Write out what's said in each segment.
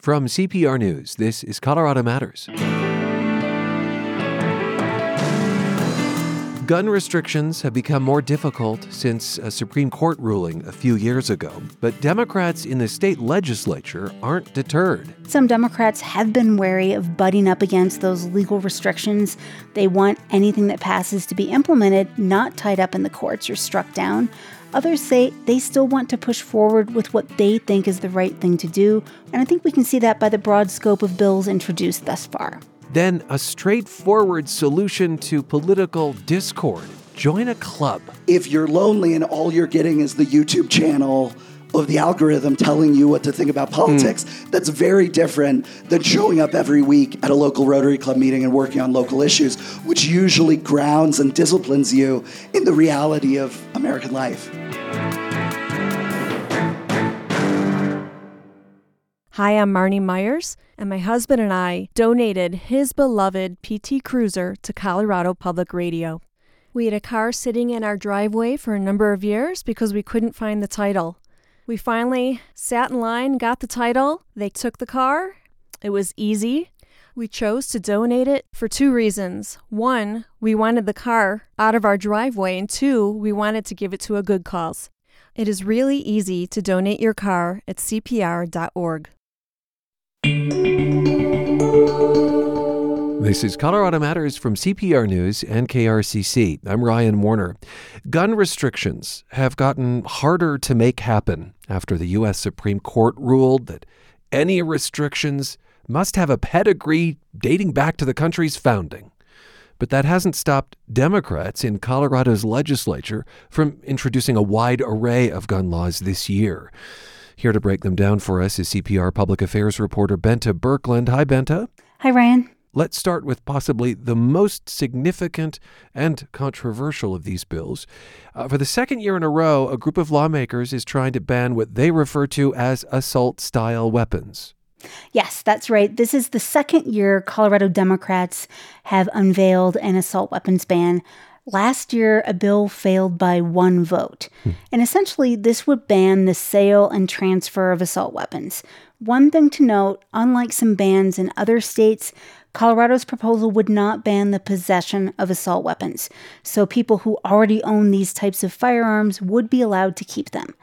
From CPR News, this is Colorado Matters. Gun restrictions have become more difficult since a Supreme Court ruling a few years ago, but Democrats in the state legislature aren't deterred. Some Democrats have been wary of butting up against those legal restrictions. They want anything that passes to be implemented, not tied up in the courts or struck down. Others say they still want to push forward with what they think is the right thing to do, and I think we can see that by the broad scope of bills introduced thus far. Then a straightforward solution to political discord. Join a club. If you're lonely and all you're getting is the YouTube channel of the algorithm telling you what to think about politics, mm. that's very different than showing up every week at a local Rotary Club meeting and working on local issues, which usually grounds and disciplines you in the reality of American life. Hi, I'm Marnie Myers, and my husband and I donated his beloved PT Cruiser to Colorado Public Radio. We had a car sitting in our driveway for a number of years because we couldn't find the title. We finally sat in line, got the title, they took the car. It was easy. We chose to donate it for two reasons. One, we wanted the car out of our driveway, and two, we wanted to give it to a good cause. It is really easy to donate your car at cpr.org. This is Colorado Matters from CPR News and KRCC. I'm Ryan Warner. Gun restrictions have gotten harder to make happen after the U.S. Supreme Court ruled that any restrictions must have a pedigree dating back to the country's founding. But that hasn't stopped Democrats in Colorado's legislature from introducing a wide array of gun laws this year. Here to break them down for us is CPR Public Affairs reporter Bente Birkeland. Hi, Bente. Hi, Ryan. Let's start with possibly the most significant and controversial of these bills. Uh, for the second year in a row, a group of lawmakers is trying to ban what they refer to as assault style weapons. Yes, that's right. This is the second year Colorado Democrats have unveiled an assault weapons ban. Last year, a bill failed by one vote. Hmm. And essentially, this would ban the sale and transfer of assault weapons. One thing to note unlike some bans in other states, Colorado's proposal would not ban the possession of assault weapons. So people who already own these types of firearms would be allowed to keep them.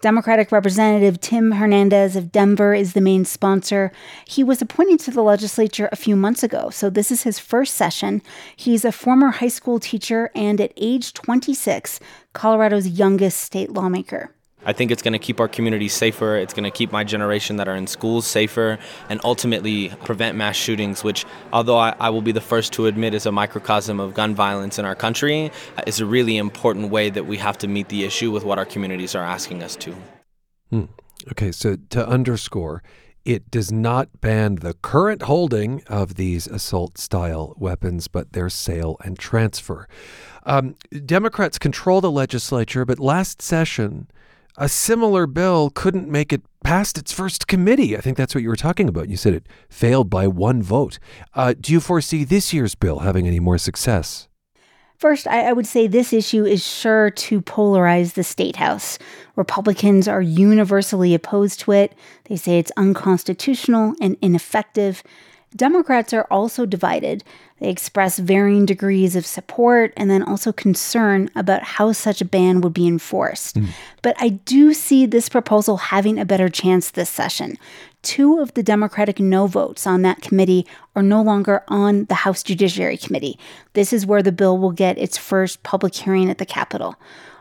Democratic Representative Tim Hernandez of Denver is the main sponsor. He was appointed to the legislature a few months ago, so this is his first session. He's a former high school teacher and at age 26, Colorado's youngest state lawmaker. I think it's going to keep our communities safer. It's going to keep my generation that are in schools safer and ultimately prevent mass shootings, which, although I, I, will be the first to admit is a microcosm of gun violence in our country, is a really important way that we have to meet the issue with what our communities are asking us to. Hmm. Okay, so to underscore, it does not ban the current holding of these assault style weapons, but their sale and transfer. Um, Democrats control the legislature, but last session, a similar bill couldn't make it past its first committee. I think that's what you were talking about. You said it failed by one vote. Uh, do you foresee this year's bill having any more success? First, I, I would say this issue is sure to polarize the state house. Republicans are universally opposed to it. They say it's unconstitutional and ineffective. Democrats are also divided. They express varying degrees of support and then also concern about how such a ban would be enforced. Mm. But I do see this proposal having a better chance this session. Two of the Democratic no votes on that committee are no longer on the House Judiciary Committee. This is where the bill will get its first public hearing at the Capitol.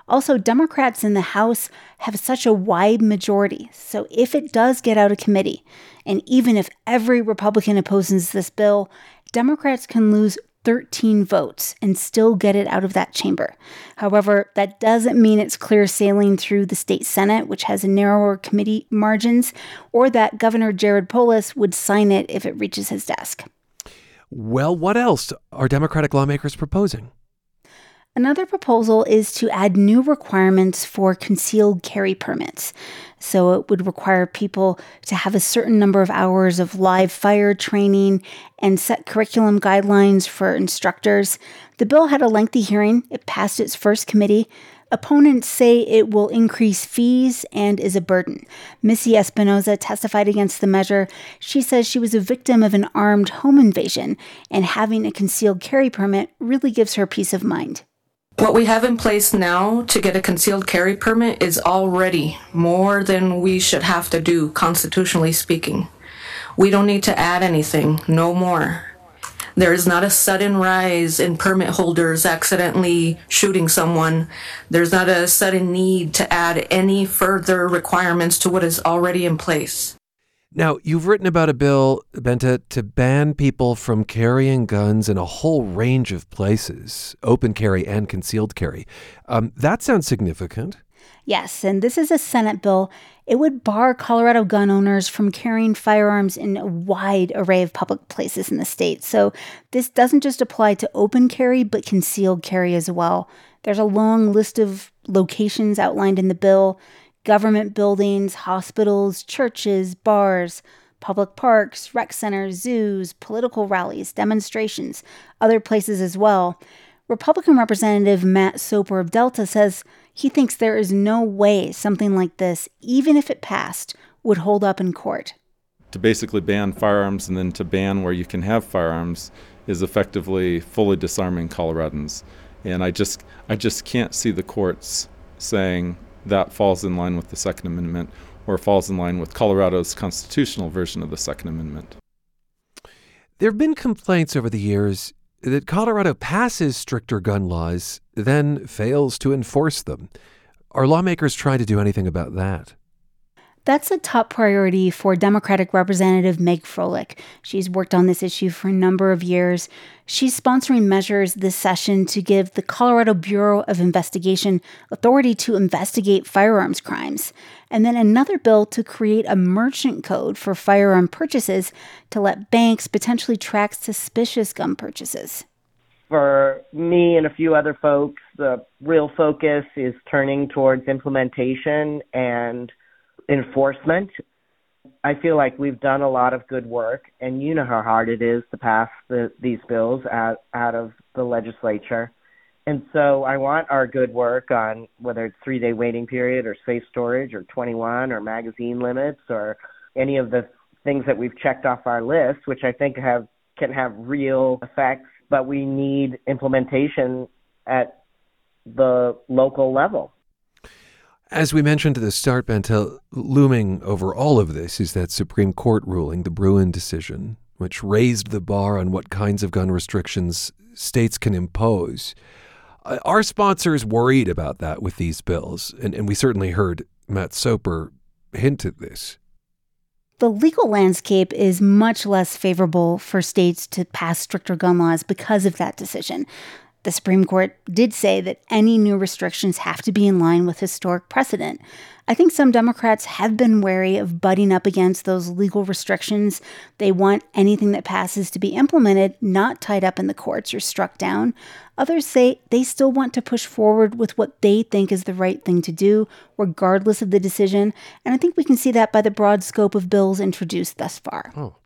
Also, Democrats in the House have such a wide majority. So if it does get out of committee, and even if every Republican opposes this bill, Democrats can lose 13 votes and still get it out of that chamber. However, that doesn't mean it's clear sailing through the state Senate, which has narrower committee margins, or that Governor Jared Polis would sign it if it reaches his desk. Well, what else are Democratic lawmakers proposing? Another proposal is to add new requirements for concealed carry permits. So it would require people to have a certain number of hours of live fire training and set curriculum guidelines for instructors. The bill had a lengthy hearing, it passed its first committee, Opponents say it will increase fees and is a burden. Missy Espinoza testified against the measure. She says she was a victim of an armed home invasion, and having a concealed carry permit really gives her peace of mind. What we have in place now to get a concealed carry permit is already more than we should have to do, constitutionally speaking. We don't need to add anything, no more. There is not a sudden rise in permit holders accidentally shooting someone. There's not a sudden need to add any further requirements to what is already in place. Now, you've written about a bill, Bente, to ban people from carrying guns in a whole range of places, open carry and concealed carry. Um, that sounds significant. Yes, and this is a Senate bill. It would bar Colorado gun owners from carrying firearms in a wide array of public places in the state. So this doesn't just apply to open carry, but concealed carry as well. There's a long list of locations outlined in the bill government buildings, hospitals, churches, bars, public parks, rec centers, zoos, political rallies, demonstrations, other places as well. Republican Representative Matt Soper of Delta says he thinks there is no way something like this, even if it passed, would hold up in court. To basically ban firearms and then to ban where you can have firearms is effectively fully disarming Coloradans. And I just I just can't see the courts saying that falls in line with the Second Amendment or falls in line with Colorado's constitutional version of the Second Amendment. There have been complaints over the years that Colorado passes stricter gun laws, then fails to enforce them. Are lawmakers trying to do anything about that? That's a top priority for Democratic Representative Meg Froelich. She's worked on this issue for a number of years. She's sponsoring measures this session to give the Colorado Bureau of Investigation authority to investigate firearms crimes, and then another bill to create a merchant code for firearm purchases to let banks potentially track suspicious gun purchases. For me and a few other folks, the real focus is turning towards implementation and enforcement. I feel like we've done a lot of good work, and you know how hard it is to pass the, these bills out, out of the legislature. And so I want our good work on whether it's three day waiting period or safe storage or 21 or magazine limits or any of the things that we've checked off our list, which I think have can have real effects, but we need implementation at the local level. As we mentioned at the start, Bente, looming over all of this is that Supreme Court ruling, the Bruen decision, which raised the bar on what kinds of gun restrictions states can impose. Uh, our sponsors worried about that with these bills, and, and we certainly heard Matt Soper hint at this. The legal landscape is much less favorable for states to pass stricter gun laws because of that decision. The Supreme Court did say that any new restrictions have to be in line with historic precedent. I think some Democrats have been wary of butting up against those legal restrictions. They want anything that passes to be implemented, not tied up in the courts or struck down. Others say they still want to push forward with what they think is the right thing to do, regardless of the decision. And I think we can see that by the broad scope of bills introduced thus far. Oh.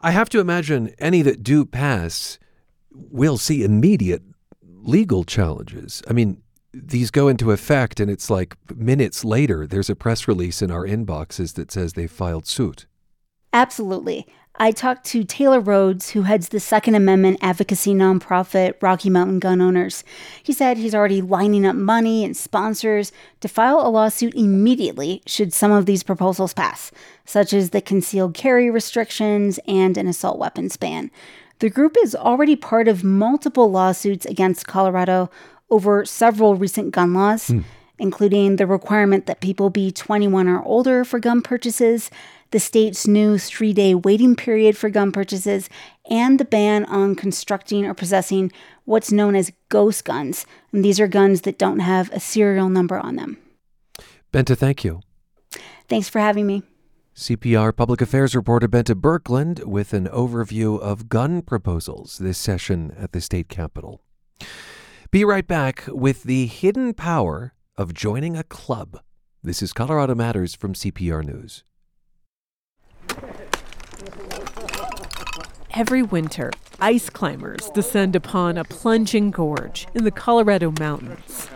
I have to imagine any that do pass we'll see immediate legal challenges. I mean, these go into effect, and it's like minutes later, there's a press release in our inboxes that says they filed suit. Absolutely. I talked to Taylor Rhodes, who heads the Second Amendment advocacy nonprofit Rocky Mountain Gun Owners. He said he's already lining up money and sponsors to file a lawsuit immediately should some of these proposals pass, such as the concealed carry restrictions and an assault weapons ban. The group is already part of multiple lawsuits against Colorado over several recent gun laws, mm. including the requirement that people be 21 or older for gun purchases, the state's new three day waiting period for gun purchases, and the ban on constructing or possessing what's known as ghost guns. And these are guns that don't have a serial number on them. Bente, thank you. Thanks for having me. CPR Public Affairs reporter Bente Birkeland with an overview of gun proposals this session at the state capitol. Be right back with the hidden power of joining a club. This is Colorado Matters from CPR News. Every winter, ice climbers descend upon a plunging gorge in the Colorado mountains.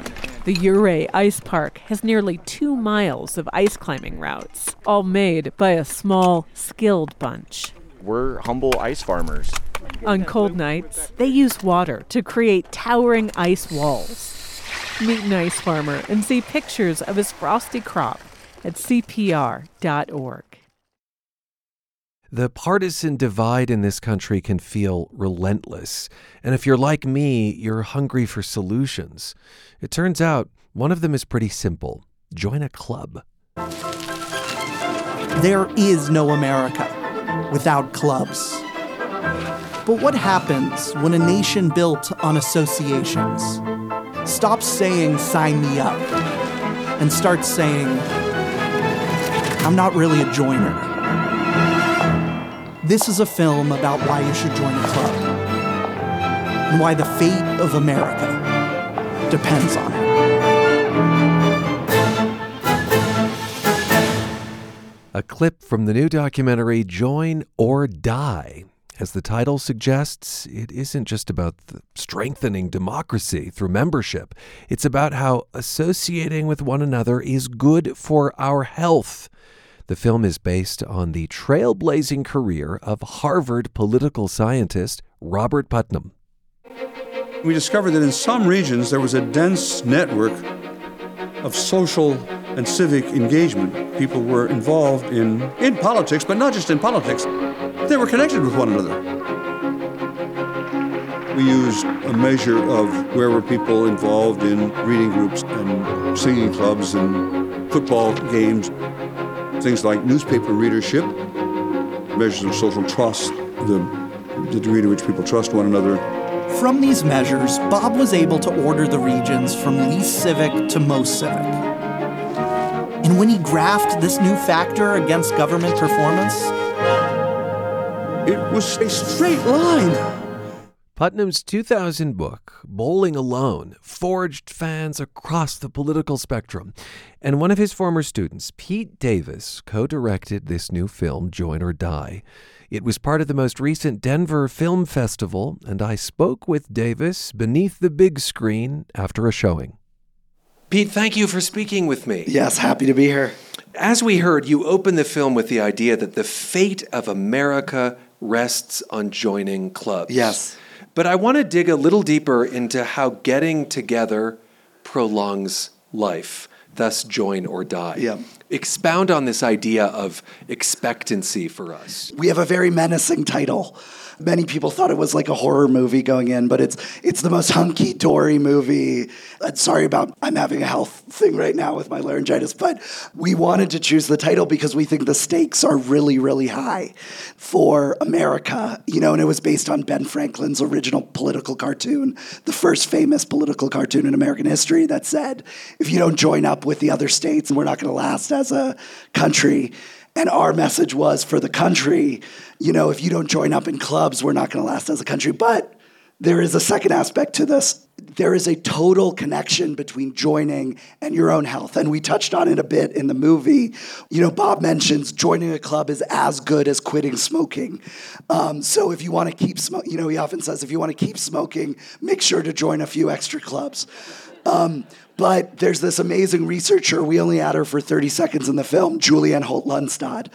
The Ouray Ice Park has nearly two miles of ice climbing routes, all made by a small, skilled bunch. We're humble ice farmers. On cold nights, they use water to create towering ice walls. Meet an ice farmer and see pictures of his frosty crop at CPR.org. The partisan divide in this country can feel relentless. And if you're like me, you're hungry for solutions. It turns out one of them is pretty simple join a club. There is no America without clubs. But what happens when a nation built on associations stops saying, sign me up, and starts saying, I'm not really a joiner? This is a film about why you should join a club and why the fate of America depends on it. A clip from the new documentary Join or Die. As the title suggests, it isn't just about strengthening democracy through membership. It's about how associating with one another is good for our health. The film is based on the trailblazing career of Harvard political scientist Robert Putnam. We discovered that in some regions there was a dense network of social and civic engagement. People were involved in, in politics, but not just in politics. They were connected with one another. We used a measure of where were people involved in reading groups and singing clubs and football games, things like newspaper readership, measures of social trust, the, the degree to which people trust one another. From these measures, Bob was able to order the regions from least civic to most civic. And when he graphed this new factor against government performance, it was a straight line. Putnam's 2000 book, Bowling Alone, forged fans across the political spectrum. And one of his former students, Pete Davis, co directed this new film, Join or Die. It was part of the most recent Denver Film Festival, and I spoke with Davis beneath the big screen after a showing. Pete, thank you for speaking with me. Yes, happy to be here. As we heard, you opened the film with the idea that the fate of America rests on joining clubs. Yes. But I want to dig a little deeper into how getting together prolongs life, thus, join or die. Yeah. Expound on this idea of expectancy for us. We have a very menacing title. Many people thought it was like a horror movie going in, but it's it's the most hunky dory movie. I'm sorry about I'm having a health thing right now with my laryngitis, but we wanted to choose the title because we think the stakes are really really high for America. You know, and it was based on Ben Franklin's original political cartoon, the first famous political cartoon in American history that said, if you don't join up with the other states, we're not going to last as a country. And our message was for the country, you know, if you don't join up in clubs, we're not going to last as a country. But there is a second aspect to this. There is a total connection between joining and your own health. And we touched on it a bit in the movie. You know, Bob mentions joining a club is as good as quitting smoking. Um, so if you want to keep smoking, you know, he often says, if you want to keep smoking, make sure to join a few extra clubs. Um, but there's this amazing researcher, we only had her for 30 seconds in the film, Julianne Holt Lunstad.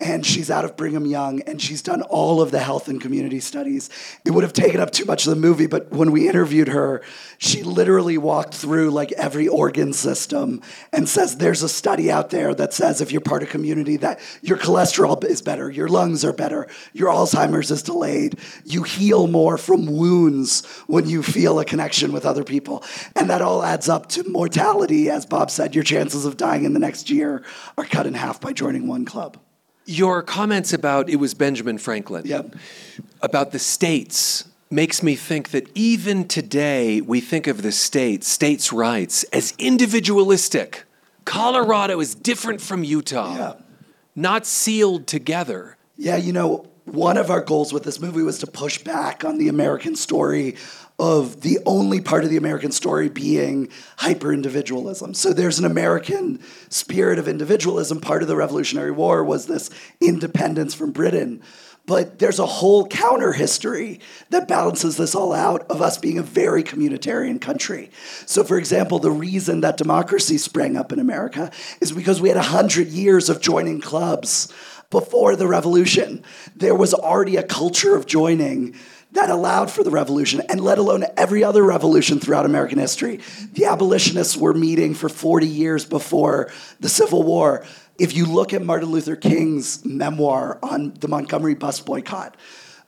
And she's out of Brigham Young, and she's done all of the health and community studies. It would have taken up too much of the movie, but when we interviewed her, she literally walked through like every organ system and says there's a study out there that says if you're part of community that your cholesterol is better, your lungs are better, your Alzheimer's is delayed, you heal more from wounds when you feel a connection with other people. And that all adds up to mortality. As Bob said, your chances of dying in the next year are cut in half by joining one club. Your comments about it was Benjamin Franklin, yep. about the states, makes me think that even today we think of the states, states' rights, as individualistic. Colorado is different from Utah, yeah. not sealed together. Yeah, you know, one of our goals with this movie was to push back on the American story of the only part of the American story being hyper individualism. So there's an American spirit of individualism. Part of the Revolutionary War was this independence from Britain. But there's a whole counter history that balances this all out of us being a very communitarian country. So, for example, the reason that democracy sprang up in America is because we had 100 years of joining clubs before the revolution. There was already a culture of joining that allowed for the revolution, and let alone every other revolution throughout American history. The abolitionists were meeting for 40 years before the Civil War. If you look at Martin Luther King's memoir on the Montgomery bus boycott,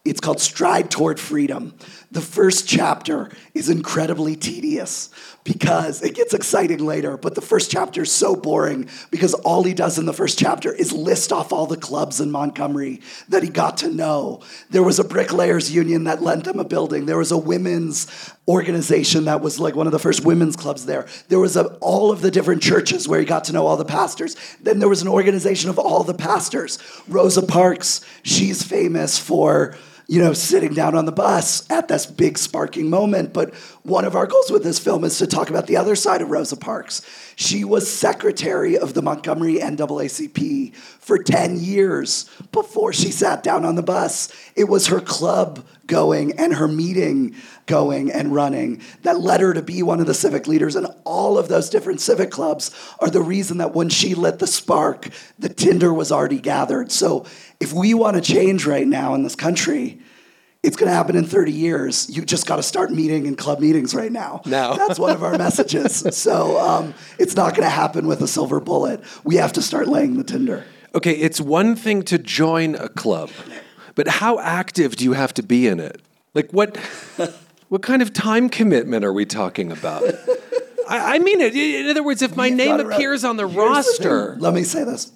it's called Stride Toward Freedom. The first chapter is incredibly tedious because it gets exciting later, but the first chapter is so boring because all he does in the first chapter is list off all the clubs in Montgomery that he got to know. There was a bricklayers union that lent them a building. There was a women's organization that was like one of the first women's clubs there. There was a, all of the different churches where he got to know all the pastors. Then there was an organization of all the pastors. Rosa Parks, she's famous for you know, sitting down on the bus at this big sparking moment. But one of our goals with this film is to talk about the other side of Rosa Parks. She was secretary of the Montgomery NAACP for 10 years before she sat down on the bus. It was her club going and her meeting going and running that led her to be one of the civic leaders. And all of those different civic clubs are the reason that when she lit the spark, the tinder was already gathered. So if we want to change right now in this country, it's going to happen in 30 years. You just got to start meeting in club meetings right now. Now. That's one of our messages. So um, it's not going to happen with a silver bullet. We have to start laying the tinder. Okay, it's one thing to join a club, but how active do you have to be in it? Like what what kind of time commitment are we talking about? I, I mean it. In other words, if my You've name appears on the the roster, thing. let me say this.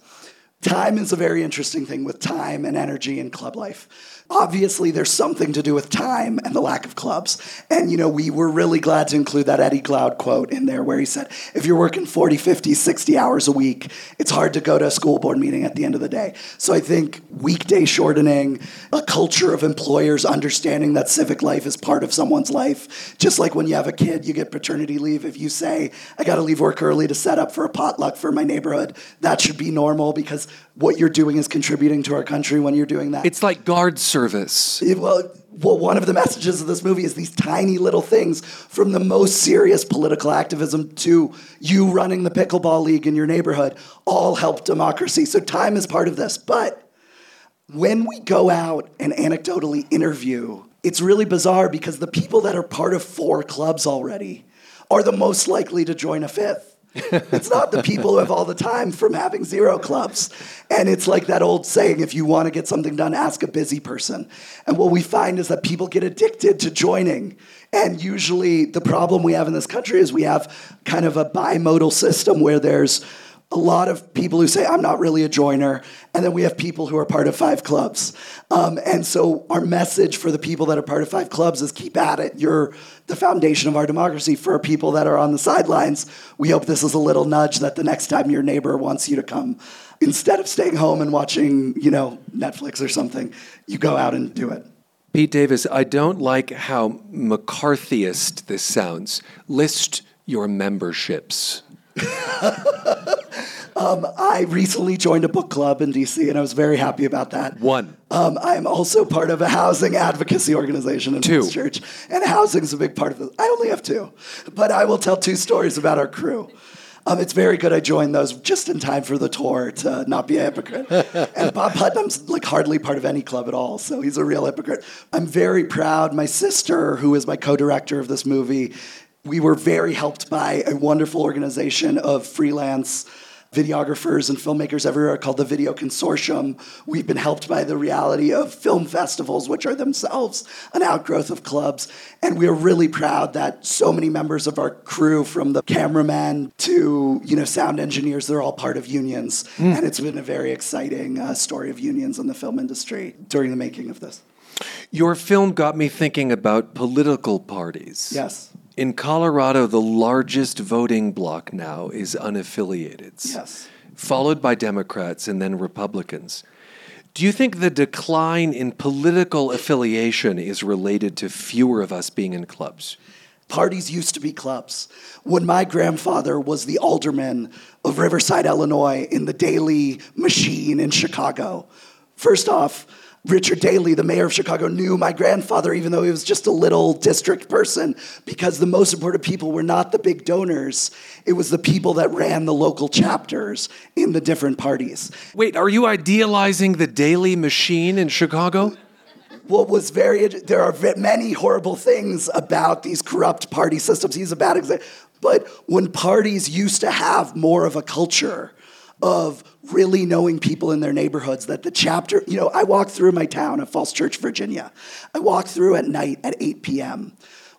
Time is a very interesting thing with time and energy in club life. Obviously, there's something to do with time and the lack of clubs. And, you know, we were really glad to include that Eddie Cloud quote in there where he said, if you're working 40, 50, 60 hours a week, it's hard to go to a school board meeting at the end of the day. So I think weekday shortening, a culture of employers understanding that civic life is part of someone's life. Just like when you have a kid, you get paternity leave. If you say, I got to leave work early to set up for a potluck for my neighborhood, that should be normal because what you're doing is contributing to our country when you're doing that. it's like guard service. It- well, well, one of the messages of this movie is these tiny little things from the most serious political activism to you running the pickleball league in your neighborhood all help democracy. So time is part of this. But when we go out and anecdotally interview, it's really bizarre because the people that are part of four clubs already are the most likely to join a fifth. It's not the people who have all the time from having zero clubs. And it's like that old saying if you want to get something done, ask a busy person. And what we find is that people get addicted to joining. And usually the problem we have in this country is we have kind of a bimodal system where there's a lot of people who say, I'm not really a joiner. And then we have people who are part of five clubs. Um, and so our message for the people that are part of five clubs is keep at it. You're the foundation of our democracy. For people that are on the sidelines, we hope this is a little nudge that the next time your neighbor wants you to come, instead of staying home and watching, you know, Netflix or something, you go out and do it. Pete Davis, I don't like how McCarthyist this sounds. List your memberships. Um, I recently joined a book club in DC, and I was very happy about that. One. Um, I am also part of a housing advocacy organization in Two. this church, and housing is a big part of it. I only have two, but I will tell two stories about our crew. Um, it's very good I joined those just in time for the tour to not be a hypocrite. and Bob Putnam's like hardly part of any club at all, so he's a real hypocrite. I'm very proud. My sister, who is my co-director of this movie, we were very helped by a wonderful organization of freelance videographers and filmmakers everywhere called the Video Consortium. We've been helped by the reality of film festivals, which are themselves an outgrowth of clubs. And we're really proud that so many members of our crew, from the cameraman to you know sound engineers, they're all part of unions. And it's been a very exciting uh, story of unions in the film industry during the making of this. Your film got me thinking about political parties. Yes. In Colorado, the largest voting bloc now is unaffiliated. Yes. Followed by Democrats and then Republicans. Do you think the decline in political affiliation is related to fewer of us being in clubs? Parties used to be clubs. When my grandfather was the alderman of Riverside, Illinois, in the Daley machine in Chicago, first off, Richard Daley, the mayor of Chicago, knew my grandfather, even though he was just a little district person, because the most important people were not the big donors. It was the people that ran the local chapters in the different parties. Wait, are you idealizing the Daley machine in Chicago? What was very, there are many horrible things about these corrupt party systems. He's a bad example. But when parties used to have more of a culture, of really knowing people in their neighborhoods that the chapter, you know, I walk through my town of Falls Church, Virginia. I walk through at night at 8 p.m.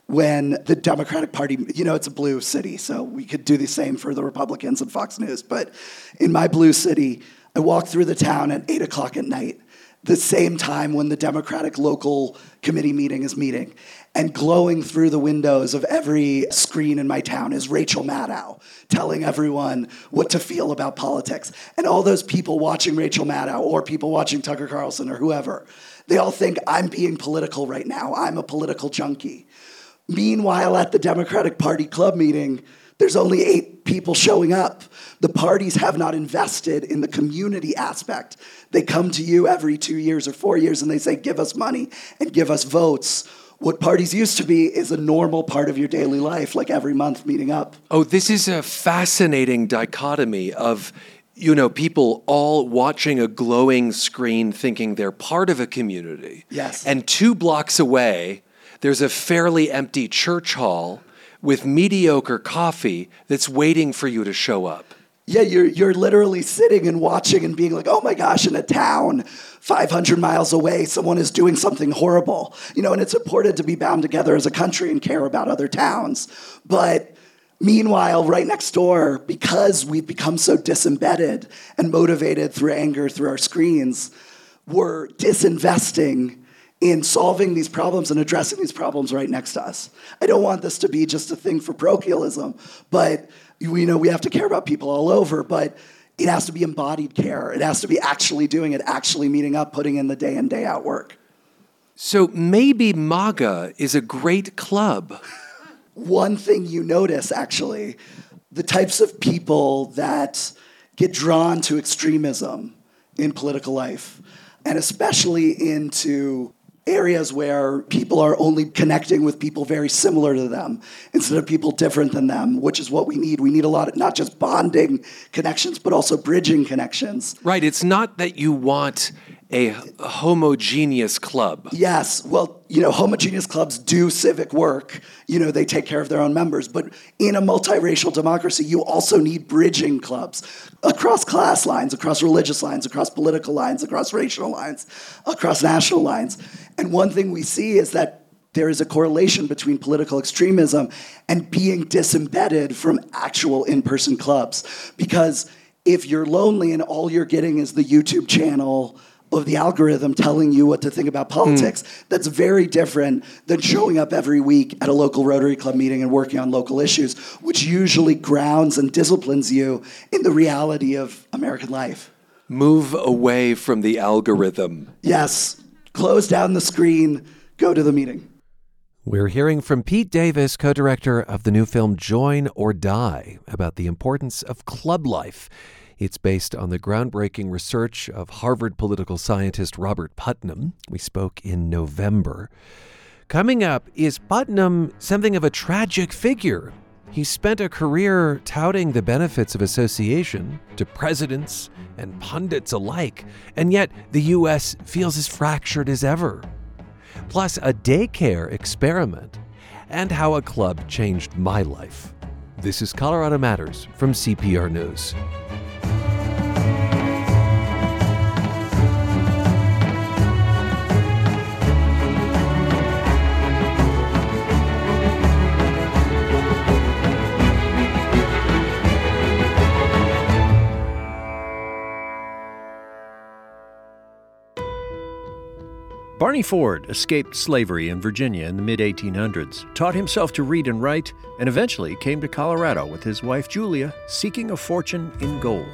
when the Democratic Party, you know, it's a blue city, so we could do the same for the Republicans and Fox News. But in my blue city, I walk through the town at 8 o'clock at night the same time when the Democratic local committee meeting is meeting. And glowing through the windows of every screen in my town is Rachel Maddow telling everyone what to feel about politics. And all those people watching Rachel Maddow or people watching Tucker Carlson or whoever, they all think I'm being political right now. I'm a political junkie. Meanwhile, at the Democratic Party club meeting, there's only eight people showing up. The parties have not invested in the community aspect. They come to you every two years or four years and they say, give us money and give us votes. What parties used to be is a normal part of your daily life, like every month meeting up. Oh, this is a fascinating dichotomy of you know, people all watching a glowing screen thinking they're part of a community. Yes. And two blocks away, there's a fairly empty church hall with mediocre coffee that's waiting for you to show up. Yeah, you're, you're literally sitting and watching and being like, oh my gosh, in a town 500 miles away, someone is doing something horrible. You know, and it's important to be bound together as a country and care about other towns. But meanwhile, right next door, because we've become so disembedded and motivated through anger, through our screens, we're disinvesting in solving these problems and addressing these problems right next to us. I don't want this to be just a thing for parochialism, but you know we have to care about people all over, but it has to be embodied care. It has to be actually doing it, actually meeting up, putting in the day in day out work. So maybe MAGA is a great club. One thing you notice actually, the types of people that get drawn to extremism in political life, and especially into areas where people are only connecting with people very similar to them instead of people different than them, which is what we need. We need a lot of not just bonding connections, but also bridging connections. Right. It's not that you want a homogeneous club. Yes. Well, you know, homogeneous clubs do civic work. You know, they take care of their own members. But in a multiracial democracy, you also need bridging clubs across class lines, across religious lines, across political lines, across racial lines, across national lines. And one thing we see is that there is a correlation between political extremism and being disembedded from actual in person clubs. Because if you're lonely and all you're getting is the YouTube channel, of the algorithm telling you what to think about politics. Mm. That's very different than showing up every week at a local Rotary Club meeting and working on local issues, which usually grounds and disciplines you in the reality of American life. Move away from the algorithm. Yes. Close down the screen, go to the meeting. We're hearing from Pete Davis, co director of the new film Join or Die, about the importance of club life it's based on the groundbreaking research of Harvard political scientist Robert Putnam. We spoke in November. Coming up, is Putnam something of a tragic figure? He spent a career touting the benefits of association to presidents and pundits alike, and yet the U.S. feels as fractured as ever. Plus, a daycare experiment, and how a club changed my life. This is Colorado Matters from CPR News. Barney Ford escaped slavery in Virginia in the mid 1800s, taught himself to read and write, and eventually came to Colorado with his wife Julia, seeking a fortune in gold.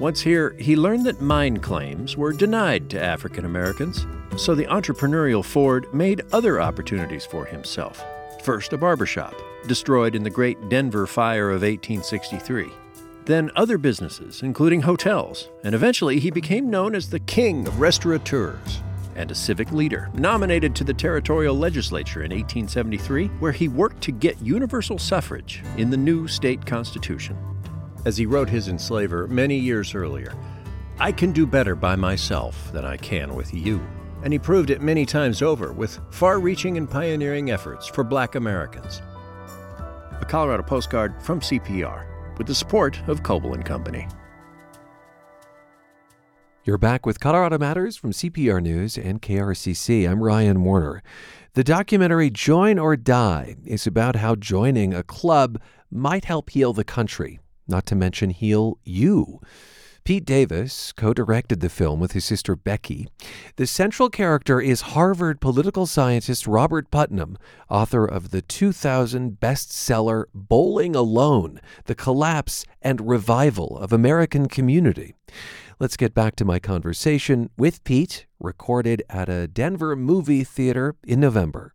Once here, he learned that mine claims were denied to African Americans, so the entrepreneurial Ford made other opportunities for himself. First, a barbershop, destroyed in the Great Denver Fire of 1863. Then, other businesses, including hotels, and eventually he became known as the king of restaurateurs and a civic leader, nominated to the territorial legislature in 1873, where he worked to get universal suffrage in the new state constitution. As he wrote his enslaver many years earlier, I can do better by myself than I can with you. And he proved it many times over with far reaching and pioneering efforts for black Americans. A Colorado postcard from CPR with the support of Coble and Company. You're back with Colorado Matters from CPR News and KRCC. I'm Ryan Warner. The documentary Join or Die is about how joining a club might help heal the country, not to mention heal you. Pete Davis co directed the film with his sister Becky. The central character is Harvard political scientist Robert Putnam, author of the 2000 bestseller Bowling Alone The Collapse and Revival of American Community. Let's get back to my conversation with Pete, recorded at a Denver movie theater in November.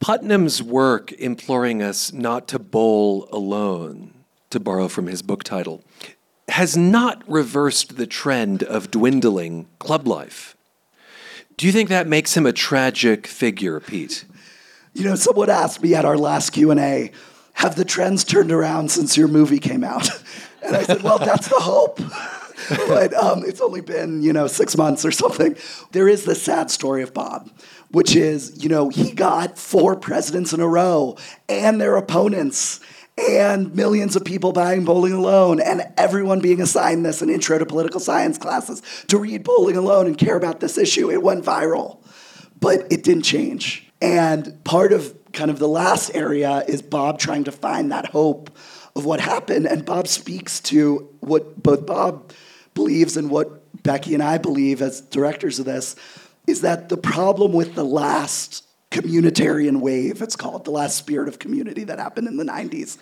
Putnam's work imploring us not to bowl alone, to borrow from his book title, has not reversed the trend of dwindling club life. Do you think that makes him a tragic figure, Pete? You know, someone asked me at our last Q&A, have the trends turned around since your movie came out? And I said, well, that's the hope. but um, it's only been, you know, six months or something. There is the sad story of Bob, which is, you know, he got four presidents in a row and their opponents and millions of people buying Bowling Alone and everyone being assigned this in intro to political science classes to read Bowling Alone and care about this issue. It went viral, but it didn't change. And part of kind of the last area is Bob trying to find that hope of what happened. And Bob speaks to what both Bob believes and what Becky and I believe as directors of this is that the problem with the last communitarian wave, it's called, the last spirit of community that happened in the 90s,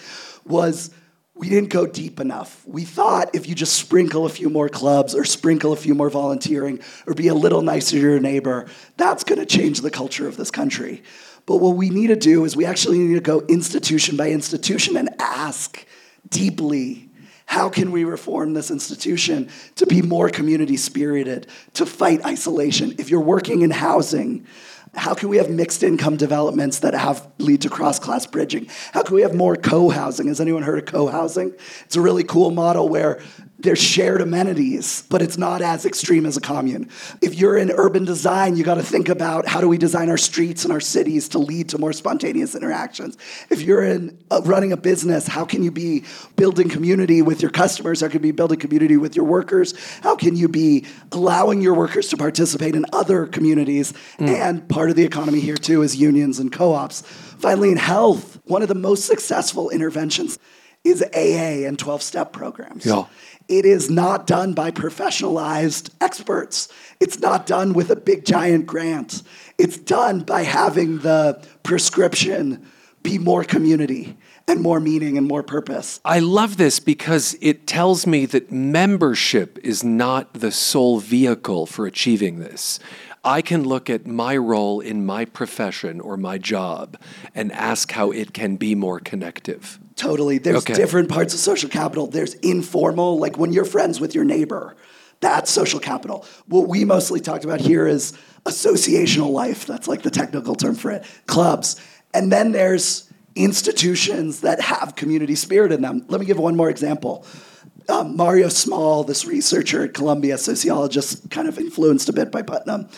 was we didn't go deep enough. We thought if you just sprinkle a few more clubs or sprinkle a few more volunteering or be a little nicer to your neighbor, that's going to change the culture of this country. But what we need to do is we actually need to go institution by institution and ask deeply how can we reform this institution to be more community spirited, to fight isolation? If you're working in housing, how can we have mixed income developments that have lead to cross class bridging? How can we have more co housing? Has anyone heard of co housing? It's a really cool model where there's shared amenities, but it's not as extreme as a commune. If you're in urban design, you got to think about how do we design our streets and our cities to lead to more spontaneous interactions. If you're in uh, running a business, how can you be building community with your customers? How can you be building community with your workers? How can you be allowing your workers to participate in other communities? Mm. And part of the economy here too is unions and co-ops. Finally, in health, one of the most successful interventions is AA and 12 step programs. Yeah. It is not done by professionalized experts. It's not done with a big giant grant. It's done by having the prescription be more community and more meaning and more purpose. I love this because it tells me that membership is not the sole vehicle for achieving this. I can look at my role in my profession or my job and ask how it can be more connective. Totally. There's okay. different parts of social capital. There's informal, like when you're friends with your neighbor, that's social capital. What we mostly talked about here is associational life. That's like the technical term for it. Clubs. And then there's institutions that have community spirit in them. Let me give one more example. Um, Mario Small, this researcher at Columbia, sociologist, kind of influenced a bit by Putnam,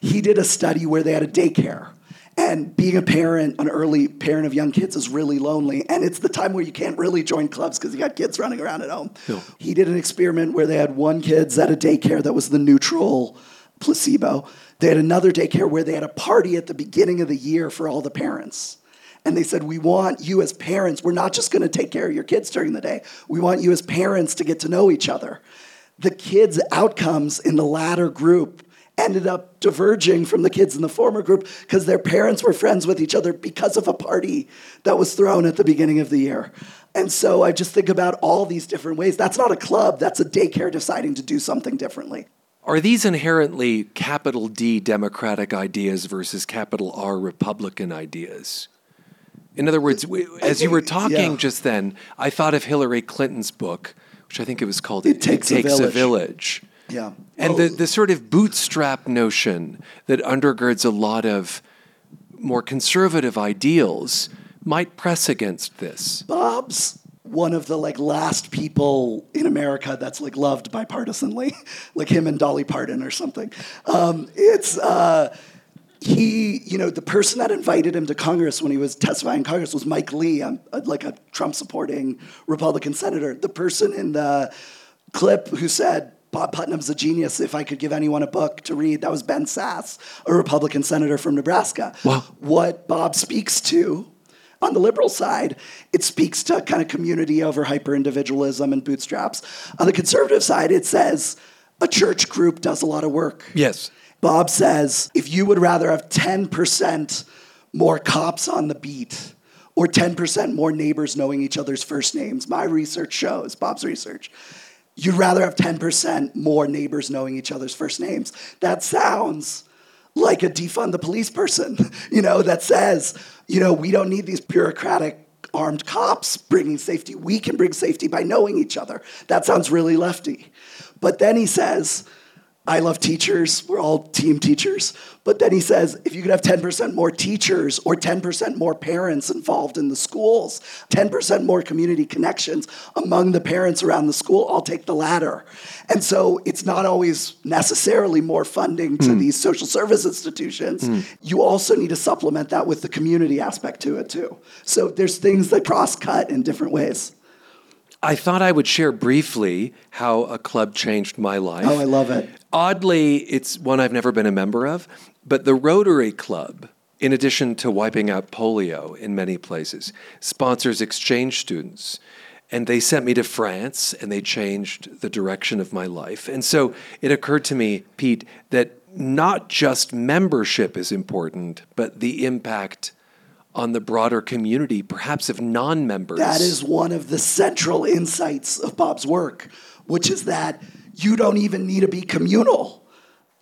he did a study where they had a daycare. And being a parent, an early parent of young kids, is really lonely. And it's the time where you can't really join clubs because you got kids running around at home. He did an experiment where they had one kids at a daycare that was the neutral placebo. They had another daycare where they had a party at the beginning of the year for all the parents. And they said, We want you as parents, we're not just gonna take care of your kids during the day. We want you as parents to get to know each other. The kids' outcomes in the latter group ended up diverging from the kids in the former group because their parents were friends with each other because of a party that was thrown at the beginning of the year. And so I just think about all these different ways. That's not a club, that's a daycare deciding to do something differently. Are these inherently capital D Democratic ideas versus capital R Republican ideas? In other words, we, as you were talking yeah. just then, I thought of Hillary Clinton's book, which I think it was called It Takes a a Village. Village. Yeah. And Oh. the, the sort of bootstrap notion that undergirds a lot of more conservative ideals might press against this. Bob's one of the like last people in America that's like loved bipartisanly, like him and Dolly Parton or something. Um, it's uh, he, you know, the person that invited him to Congress when he was testifying in Congress was Mike Lee, um, uh, like a Trump supporting Republican senator. The person in the clip who said, Bob Putnam's a genius. If I could give anyone a book to read, that was Ben Sasse, a Republican senator from Nebraska. Wow. What Bob speaks to on the liberal side, it speaks to kind of community over hyper individualism and bootstraps. On the conservative side, it says a church group does a lot of work. Yes. Bob says if you would rather have 10% more cops on the beat or 10% more neighbors knowing each other's first names, my research shows, Bob's research, you'd rather have 10% more neighbors knowing each other's first names. That sounds like a defund the police person, you know, that says, you know, we don't need these bureaucratic armed cops bringing safety. We can bring safety by knowing each other. That sounds really lefty. But then he says, I love teachers. We're all team teachers. But then he says if you could have 10% more teachers or 10% more parents involved in the schools, 10% more community connections among the parents around the school, I'll take the latter. And so it's not always necessarily more funding to hmm. these social service institutions. Hmm. You also need to supplement that with the community aspect to it, too. So there's things that cross cut in different ways. I thought I would share briefly how a club changed my life. Oh, I love it. Oddly, it's one I've never been a member of, but the Rotary Club, in addition to wiping out polio in many places, sponsors exchange students. And they sent me to France and they changed the direction of my life. And so it occurred to me, Pete, that not just membership is important, but the impact on the broader community, perhaps of non members. That is one of the central insights of Bob's work, which is that you don't even need to be communal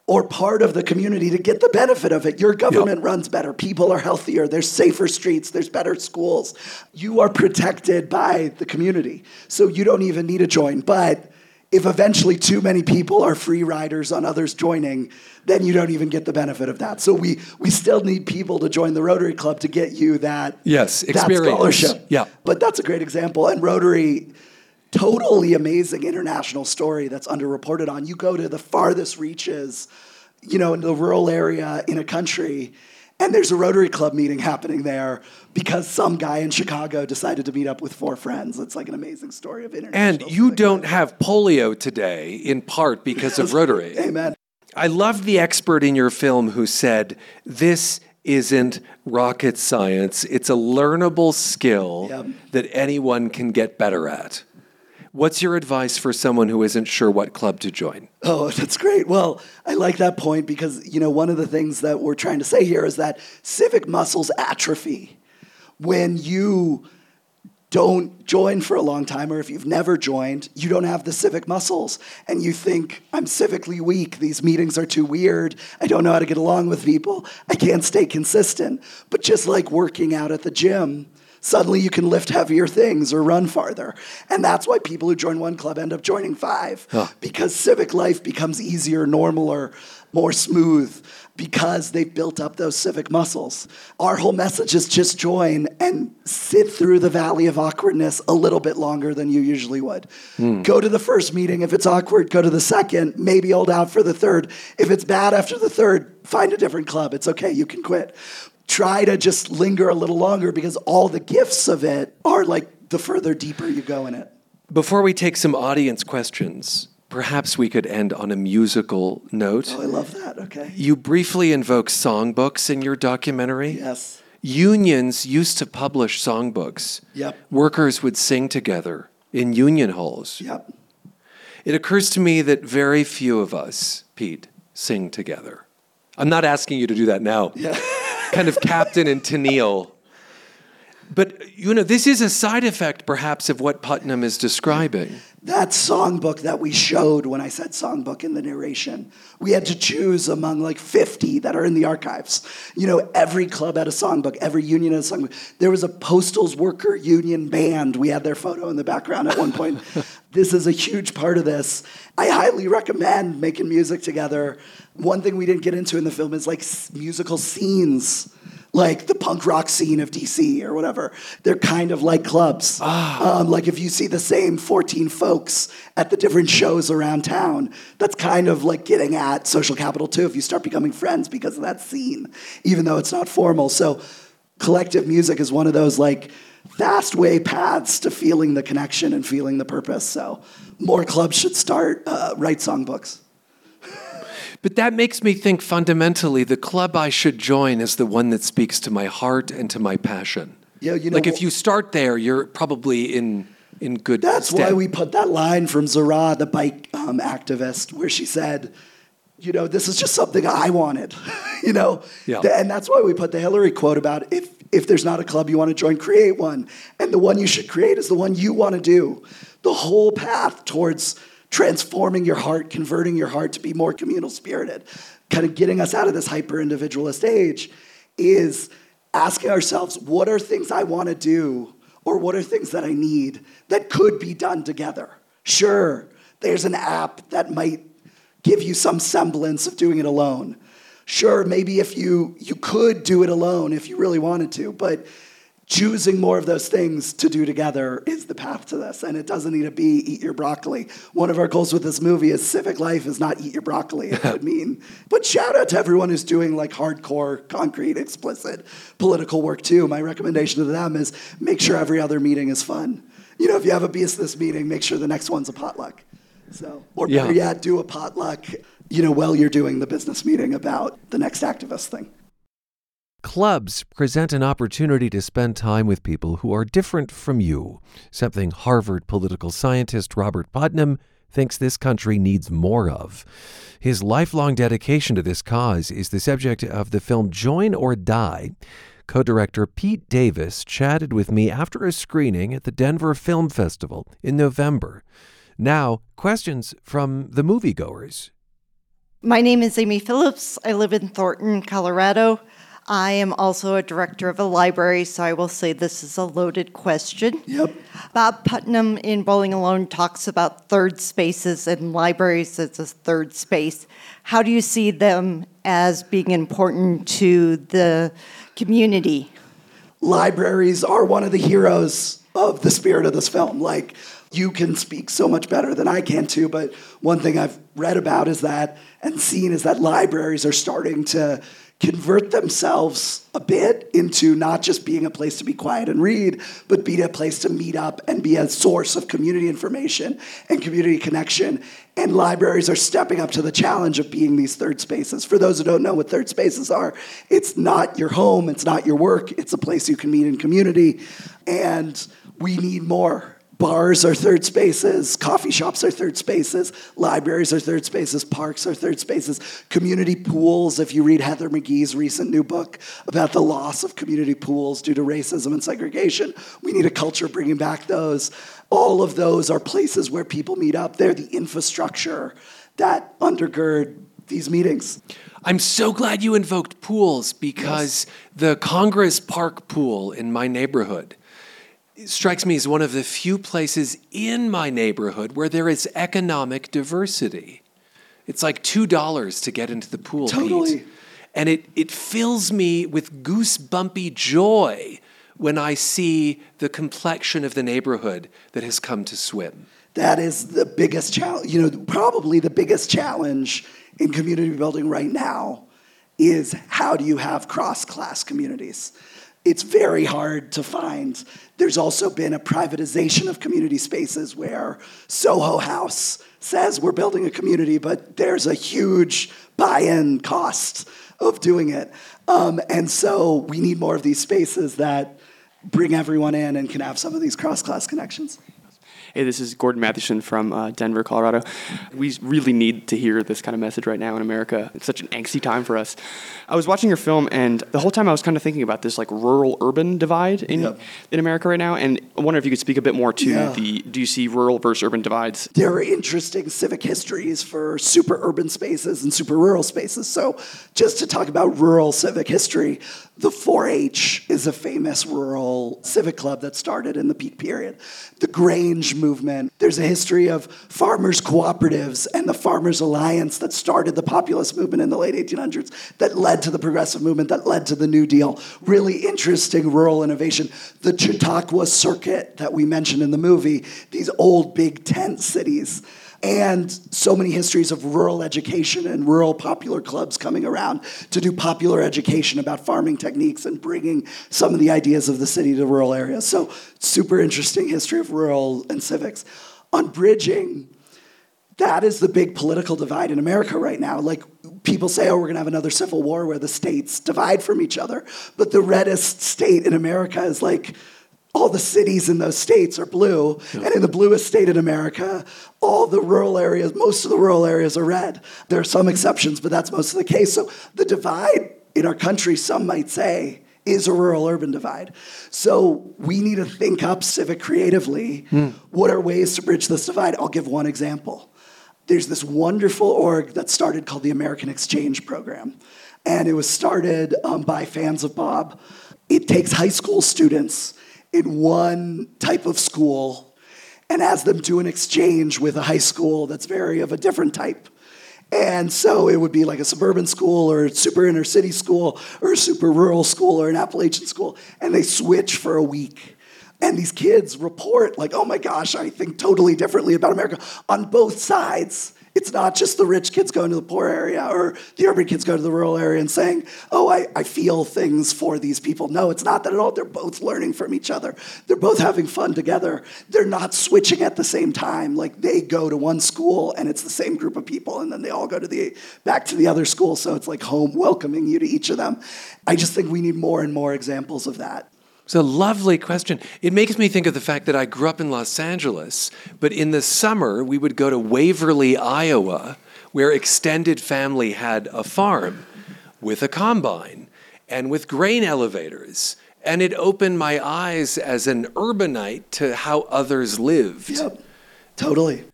or part of the community to get the benefit of it. Your government runs better, people are healthier, there's safer streets, there's better schools. You are protected by the community. So you don't even need to join. But if eventually too many people are free riders on others joining, then you don't even get the benefit of that. So we we still need people to join the Rotary Club to get you that Yes, that experience. scholarship. Yeah. But that's a great example. And Rotary, totally amazing international story that's underreported on. You go to the farthest reaches, you know, in the rural area in a country, and there's a Rotary Club meeting happening there because some guy in Chicago decided to meet up with four friends. It's like an amazing story of international. And you don't have polio today, in part because of Rotary. Amen. I loved the expert in your film who said, This isn't rocket science, it's a learnable skill Yep. that anyone can get better at. What's your advice for someone who isn't sure what club to join? Oh, that's great. Well, I like that point because, you know, one of the things that we're trying to say here is that civic muscles atrophy when you don't join for a long time, or if you've never joined, you don't have the civic muscles. And you think, I'm civically weak. These meetings are too weird. I don't know how to get along with people. I can't stay consistent. But just like working out at the gym, suddenly you can lift heavier things or run farther. And that's why people who join one club end up joining five, because civic life becomes easier, normaler, more smooth, because they've built up those civic muscles. Our whole message is just join and sit through the valley of awkwardness a little bit longer than you usually would. Hmm. Go to the first meeting. If it's awkward, go to the second. Maybe hold out for the third. If it's bad after the third, find a different club. It's okay. You can quit try to just linger a little longer because all the gifts of it are like the further deeper you go in it. Before we take some audience questions, perhaps we could end on a musical note. Oh, I love that. Okay. You briefly invoke songbooks in your documentary. Yes. Unions used to publish songbooks. Yep. Workers would sing together in union halls. Yep. It occurs to me that very few of us, Pete, sing together? I'm not asking you to do that now. Yeah. kind of Captain and Tennille. But, you know, this is a side effect, perhaps, of what Putnam is describing. That songbook that we showed when I said songbook in the narration, we had to choose among like 50 that are in the archives. You know, every club had a songbook, every union had a songbook. There was a Postals Worker Union band. We had their photo in the background at one point. this is a huge part of this. I highly recommend making music together. One thing we didn't get into in the film is like musical scenes like the punk rock scene of DC or whatever. They're kind of like clubs. Ah. Um, like if you see the same 14 folks at the different shows around town, that's kind of like getting at social capital too. If you start becoming friends because of that scene, even though it's not formal. So collective music is one of those like fast way paths to feeling the connection and feeling the purpose. So more clubs should start uh, write songbooks. But that makes me think fundamentally the club I should join is the one that speaks to my heart and to my passion. Yeah, you know, like if you start there, you're probably in in good. That's why we put that line from Zara, the bike um, activist, where she said, "You know, this is just something I wanted." you know, Yeah. and that's why we put the Hillary quote about if if there's not a club you want to join, create one, and the one you should create is the one you want to do. The whole path towards transforming your heart, converting your heart to be more communal spirited, kind of getting us out of this hyper individualist age, is asking ourselves, what are things I want to do, or what are things that I need that could be done together? Sure, there's an app that might give you some semblance of doing it alone. Sure, maybe if you you could do it alone if you really wanted to, but choosing more of those things to do together is the path to this and it doesn't need to be eat your broccoli. One of our goals with this movie is civic life is not eat your broccoli it would mean but shout out to everyone who's doing like hardcore concrete explicit political work too. My recommendation to them is make sure every other meeting is fun. You know if you have a business meeting make sure the next one's a potluck. So or better Yeah. yet do a potluck you know while you're doing the business meeting about the next activist thing Clubs present an opportunity to spend time with people who are different from you, something Harvard political scientist Robert Putnam thinks this country needs more of. His lifelong dedication to this cause is the subject of the film Join or Die. Co director Pete Davis chatted with me after a screening at the Denver Film Festival in November. Now, questions from the moviegoers. My name is Amy Phillips. I live in Thornton, Colorado. I am also a director of a library, so I will say this is a loaded question. Yep. Bob Putnam in Bowling Alone talks about third spaces and libraries as a third space. How do you see them as being important to the community? libraries are one of the heroes of the spirit of this film. Like, you can speak so much better than I can too, but one thing I've read about is that and seen is that libraries are starting to convert themselves a bit into not just being a place to be quiet and read, but be a place to meet up and be a source of community information and community connection. And libraries are stepping up to the challenge of being these third spaces. For those who don't know what third spaces are, it's not your home, it's not your work, it's a place you can meet in community. And we need more. Bars are third spaces, coffee shops are third spaces, libraries are third spaces, parks are third spaces, community pools. If you read Heather McGhee's recent new book about the loss of community pools due to racism and segregation, we need a culture bringing back those. All of those are places where people meet up. They're the infrastructure that undergird these meetings. I'm so glad you invoked pools because the Congress Park pool in my neighborhood strikes me as one of the few places in my neighborhood where there is economic diversity. It's like $2 to get into the pool. Pete. And it, it fills me with goosebumpy joy when I see the complexion of the neighborhood that has come to swim. That is the biggest challenge, you know, probably the biggest challenge in community building right now is how do you have cross class communities? It's very hard to find. There's also been a privatization of community spaces where Soho House says we're building a community, but there's a huge buy in cost of doing it. Um, and so we need more of these spaces that bring everyone in and can have some of these cross class connections. Hey, this is Gordon Matheson from uh, Denver, Colorado. We really need to hear this kind of message right now in America. It's such an angsty time for us. I was watching your film, and the whole time I was kind of thinking about this like rural-urban divide in Yep. in America right now, and I wonder if you could speak a bit more to Yeah. the do you see rural versus urban divides? There are interesting civic histories for super urban spaces and super rural spaces. So, just to talk about rural civic history, the 4 H is a famous rural civic club that started in the peak period. The Grange movement, there's a history of farmers' cooperatives and the Farmers Alliance that started the populist movement in the late 1800s, that led to the progressive movement, that led to the New Deal. Really interesting rural innovation. The Chautauqua Circuit that we mentioned in the movie, these old big tent cities and so many histories of rural education and rural popular clubs coming around to do popular education about farming techniques and bringing some of the ideas of the city to rural areas. So, super interesting history of rural and civics. On bridging, that is the big political divide in America right now. Like people say, oh, we're going to have another civil war where the states divide from each other. But the reddest state in America is like all the cities in those states are blue. And in the bluest state in America, all the rural areas, most of the rural areas are red. There are some exceptions, but that's most of the case. So the divide in our country, some might say, is a rural urban divide. So we need to think up civic creatively. What are ways to bridge this divide? I'll give one example there's this wonderful org that started called the American Exchange Program. And it was started um, by fans of Bob. It takes high school students in one type of school and has them do an exchange with a high school that's very of a different type. And so it would be like a suburban school or a super inner city school or a super rural school or an Appalachian school. And they switch for a week. And these kids report, like, oh my gosh, I think totally differently about America on both sides. It's not just the rich kids going to the poor area or the urban kids go to the rural area and saying, oh, I, I feel things for these people. No, it's not that at all. They're both learning from each other. They're both having fun together. They're not switching at the same time. Like they go to one school and it's the same group of people, and then they all go to the back to the other school. So it's like home welcoming you to each of them. I just think we need more and more examples of that. It's a lovely question. It makes me think of the fact that I grew up in Los Angeles, but in the summer we would go to Waverly, Iowa, where extended family had a farm with a combine and with grain elevators. And it opened my eyes as an urbanite to how others lived. Yep, totally.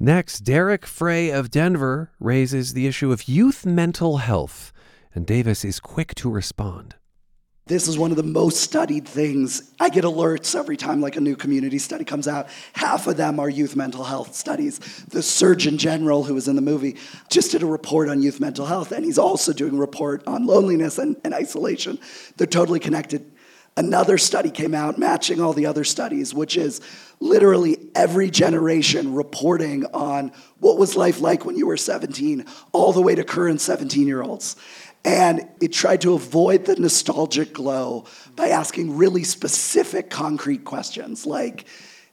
Next, Derek Frey of Denver raises the issue of youth mental health, and Davis is quick to respond. This is one of the most studied things. I get alerts every time like a new community study comes out. Half of them are youth mental health studies. The Surgeon General who was in the movie just did a report on youth mental health, and he's also doing a report on loneliness and, and isolation. They're totally connected. Another study came out matching all the other studies, which is literally every generation reporting on what was life like when you were 17, all the way to current 17 year olds. And it tried to avoid the nostalgic glow by asking really specific, concrete questions like,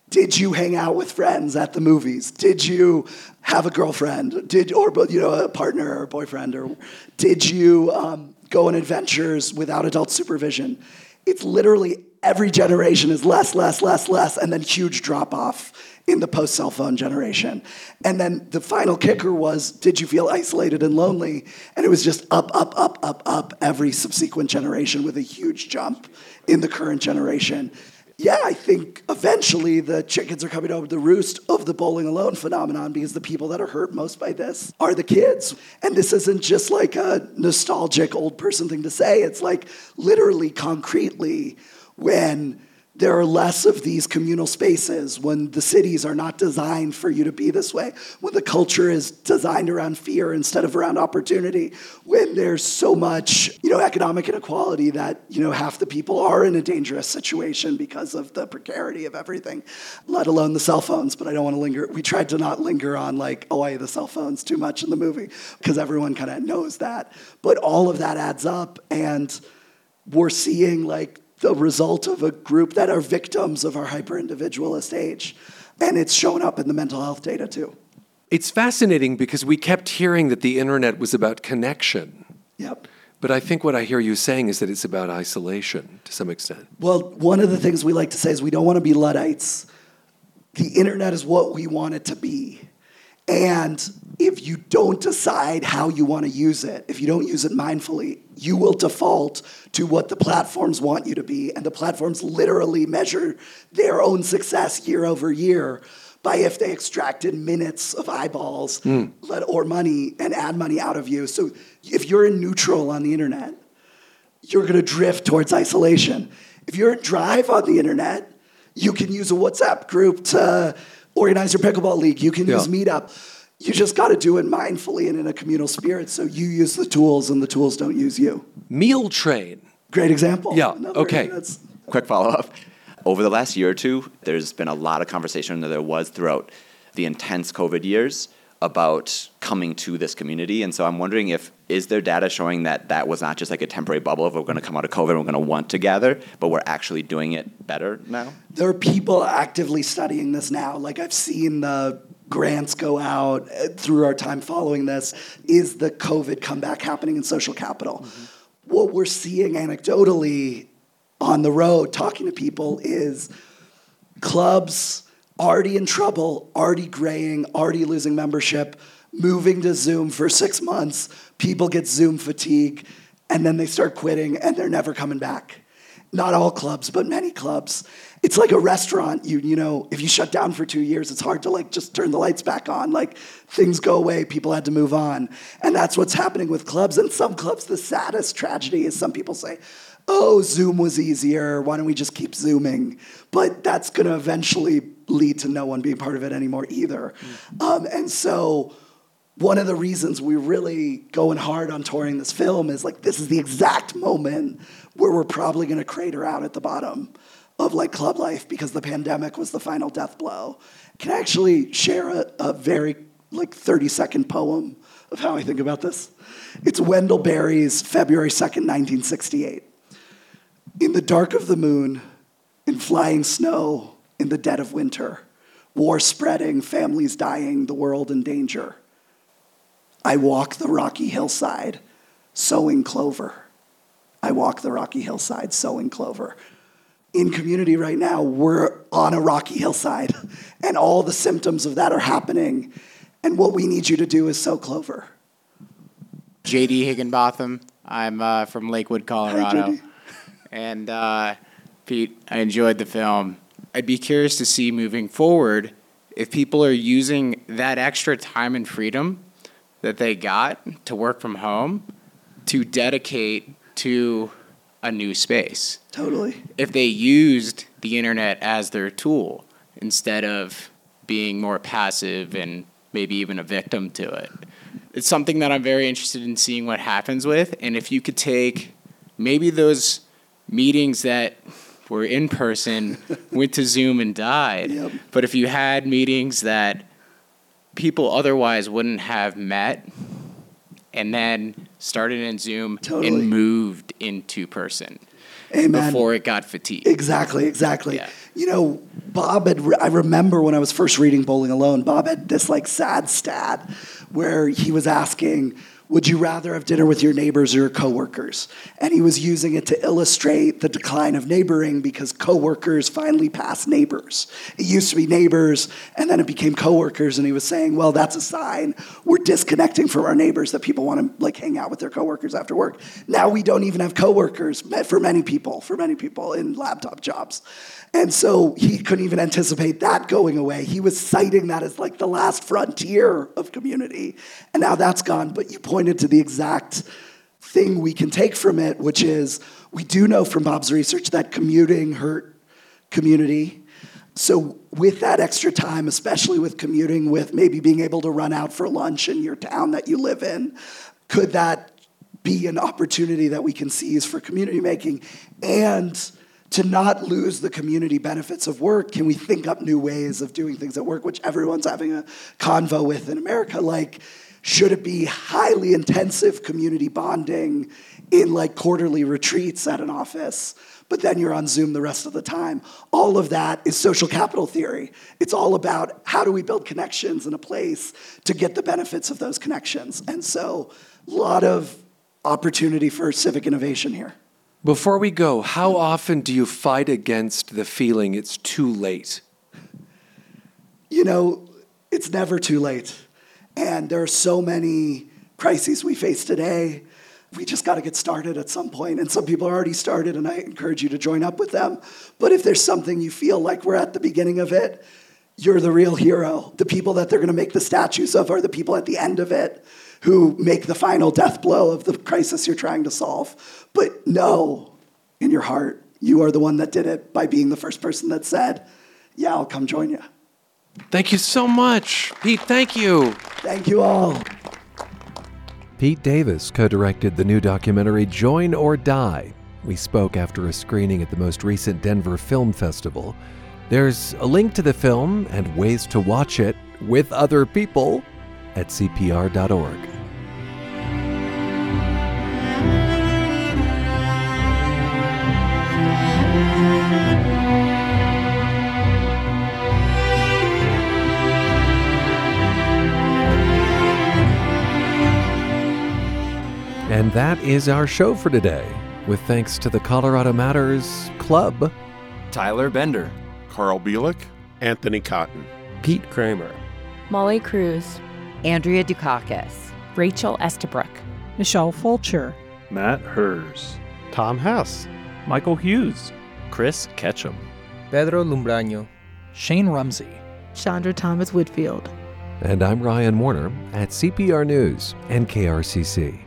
did you hang out with friends at the movies? Did you have a girlfriend? Did or you know a partner or a boyfriend? Or did you um, go on adventures without adult supervision? It's literally every generation is less, less, less, less, and then huge drop off in the post cell phone generation. And then the final kicker was did you feel isolated and lonely? And it was just up, up, up, up, up every subsequent generation with a huge jump in the current generation. Yeah, I think eventually the chickens are coming over the roost of the bowling alone phenomenon because the people that are hurt most by this are the kids. And this isn't just like a nostalgic old person thing to say, it's like literally concretely when there are less of these communal spaces, when the cities are not designed for you to be this way, when the culture is designed around fear instead of around opportunity, when there's so much, you know, economic inequality that, you know, half the people are in a dangerous situation because of the precarity of everything, let alone the cell phones. But I don't want to linger. We tried to not linger on like, oh, I the cell phones too much in the movie because everyone kind of knows that. But all of that adds up and we're seeing like the result of a group that are victims of our hyper individualist age. And it's shown up in the mental health data too. It's fascinating because we kept hearing that the internet was about connection. Yep. But I think what I hear you saying is that it's about isolation to some extent. Well, one of the things we like to say is we don't want to be Luddites. the internet is what we want it to be. And if you don't decide how you want to use it, if you don't use it mindfully, you will default to what the platforms want you to be. And the platforms literally measure their own success year over year by if they extracted minutes of eyeballs Mm. or money and add money out of you. So if you're in neutral on the internet, you're going to drift towards isolation. If you're in drive on the internet, you can use a WhatsApp group to organize your pickleball league. You can Yeah. use Meetup. You just got to do it mindfully and in a communal spirit so you use the tools and the tools don't use you. Meal train. Great example. Yeah. Another- Okay. that's- Quick follow up. Over the last year or two, there's been a lot of conversation that there was throughout the intense COVID years about coming to this community. And so I'm wondering if is there data showing that that was not just like a temporary bubble of we're going to come out of COVID and we're going to want to gather, but we're actually doing it better now? There are people actively studying this now. Like I've seen the grants go out uh, through our time following this. Is the COVID comeback happening in social capital? What we're seeing anecdotally on the road talking to people is clubs already in trouble, already graying, already losing membership, moving to Zoom for six months. People get Zoom fatigue, and then they start quitting, and they're never coming back. Not all clubs, but many clubs. It's like a restaurant. You you know, if you shut down for two years, it's hard to like just turn the lights back on. Like things go away, people had to move on, and that's what's happening with clubs. And some clubs, the saddest tragedy is some people say, "Oh, Zoom was easier. Why don't we just keep zooming?" But that's going to eventually lead to no one being part of it anymore either. Um, and so one of the reasons we're really going hard on touring this film is like this is the exact moment where we're probably going to crater out at the bottom of like club life because the pandemic was the final death blow. Can I actually share a, a very like 30 second poem of how I think about this? It's Wendell Berry's February 2nd, 1968. In the dark of the moon, in flying snow, in the dead of winter, war spreading, families dying, the world in danger. I walk the rocky hillside, sowing clover. I walk the rocky hillside, sowing clover. In community right now, we're on a rocky hillside, and all the symptoms of that are happening. And what we need you to do is sow clover. JD Higginbotham. I'm uh, from Lakewood, Colorado. JD. and uh, Pete, I enjoyed the film. I'd be curious to see moving forward if people are using that extra time and freedom that they got to work from home to dedicate to a new space. Totally. If they used the internet as their tool instead of being more passive and maybe even a victim to it. It's something that I'm very interested in seeing what happens with. And if you could take maybe those meetings that were in person, went to Zoom and died, but if you had meetings that people otherwise wouldn't have met and then started in Zoom Totally. and moved into person Amen. before it got fatigued. Exactly, exactly. You know, Bob had, I remember when I was first reading Bowling Alone, Bob had this like sad stat where he was asking, would you rather have dinner with your neighbors or your coworkers? And he was using it to illustrate the decline of neighboring because coworkers finally passed neighbors. It used to be neighbors and then it became coworkers and he was saying, well, that's a sign we're disconnecting from our neighbors that people want to like hang out with their coworkers after work. Now we don't even have coworkers for many people, for many people in laptop jobs. And so he couldn't even anticipate that going away. He was citing that as like the last frontier of community. And now that's gone. But you pointed to the exact thing we can take from it, which is we do know from Bob's research that commuting hurt community. So, with that extra time, especially with commuting, with maybe being able to run out for lunch in your town that you live in, could that be an opportunity that we can seize for community making? And to not lose the community benefits of work, can we think up new ways of doing things at work, which everyone's having a convo with in America? Like, should it be highly intensive community bonding in like quarterly retreats at an office, but then you're on Zoom the rest of the time? All of that is social capital theory. It's all about how do we build connections in a place to get the benefits of those connections. And so, a lot of opportunity for civic innovation here. Before we go, how often do you fight against the feeling it's too late? you know, it's never too late. And there are so many crises we face today. We just got to get started at some point. And some people are already started, and I encourage you to join up with them. But if there's something you feel like we're at the beginning of it, you're the real hero. The people that they're going to make the statues of are the people at the end of it who make the final death blow of the crisis you're trying to solve. But know in your heart, you are the one that did it by being the first person that said, Yeah, I'll come join you. Thank you so much. Pete, thank you. Thank you all. Pete Davis co directed the new documentary Join or Die. We spoke after a screening at the most recent Denver Film Festival. There's a link to the film and ways to watch it with other people at CPR.org. And that is our show for today, with thanks to the Colorado Matters Club. Tyler Bender, Carl Bielek, Anthony Cotton, Pete Kramer, Molly Cruz, Andrea Dukakis, Rachel Estabrook, Michelle Fulcher, Matt Hers, Tom Hess, Michael Hughes, Chris Ketchum, Pedro Lumbraño, Shane Rumsey, Chandra Thomas Whitfield. And I'm Ryan Warner at CPR News and KRCC.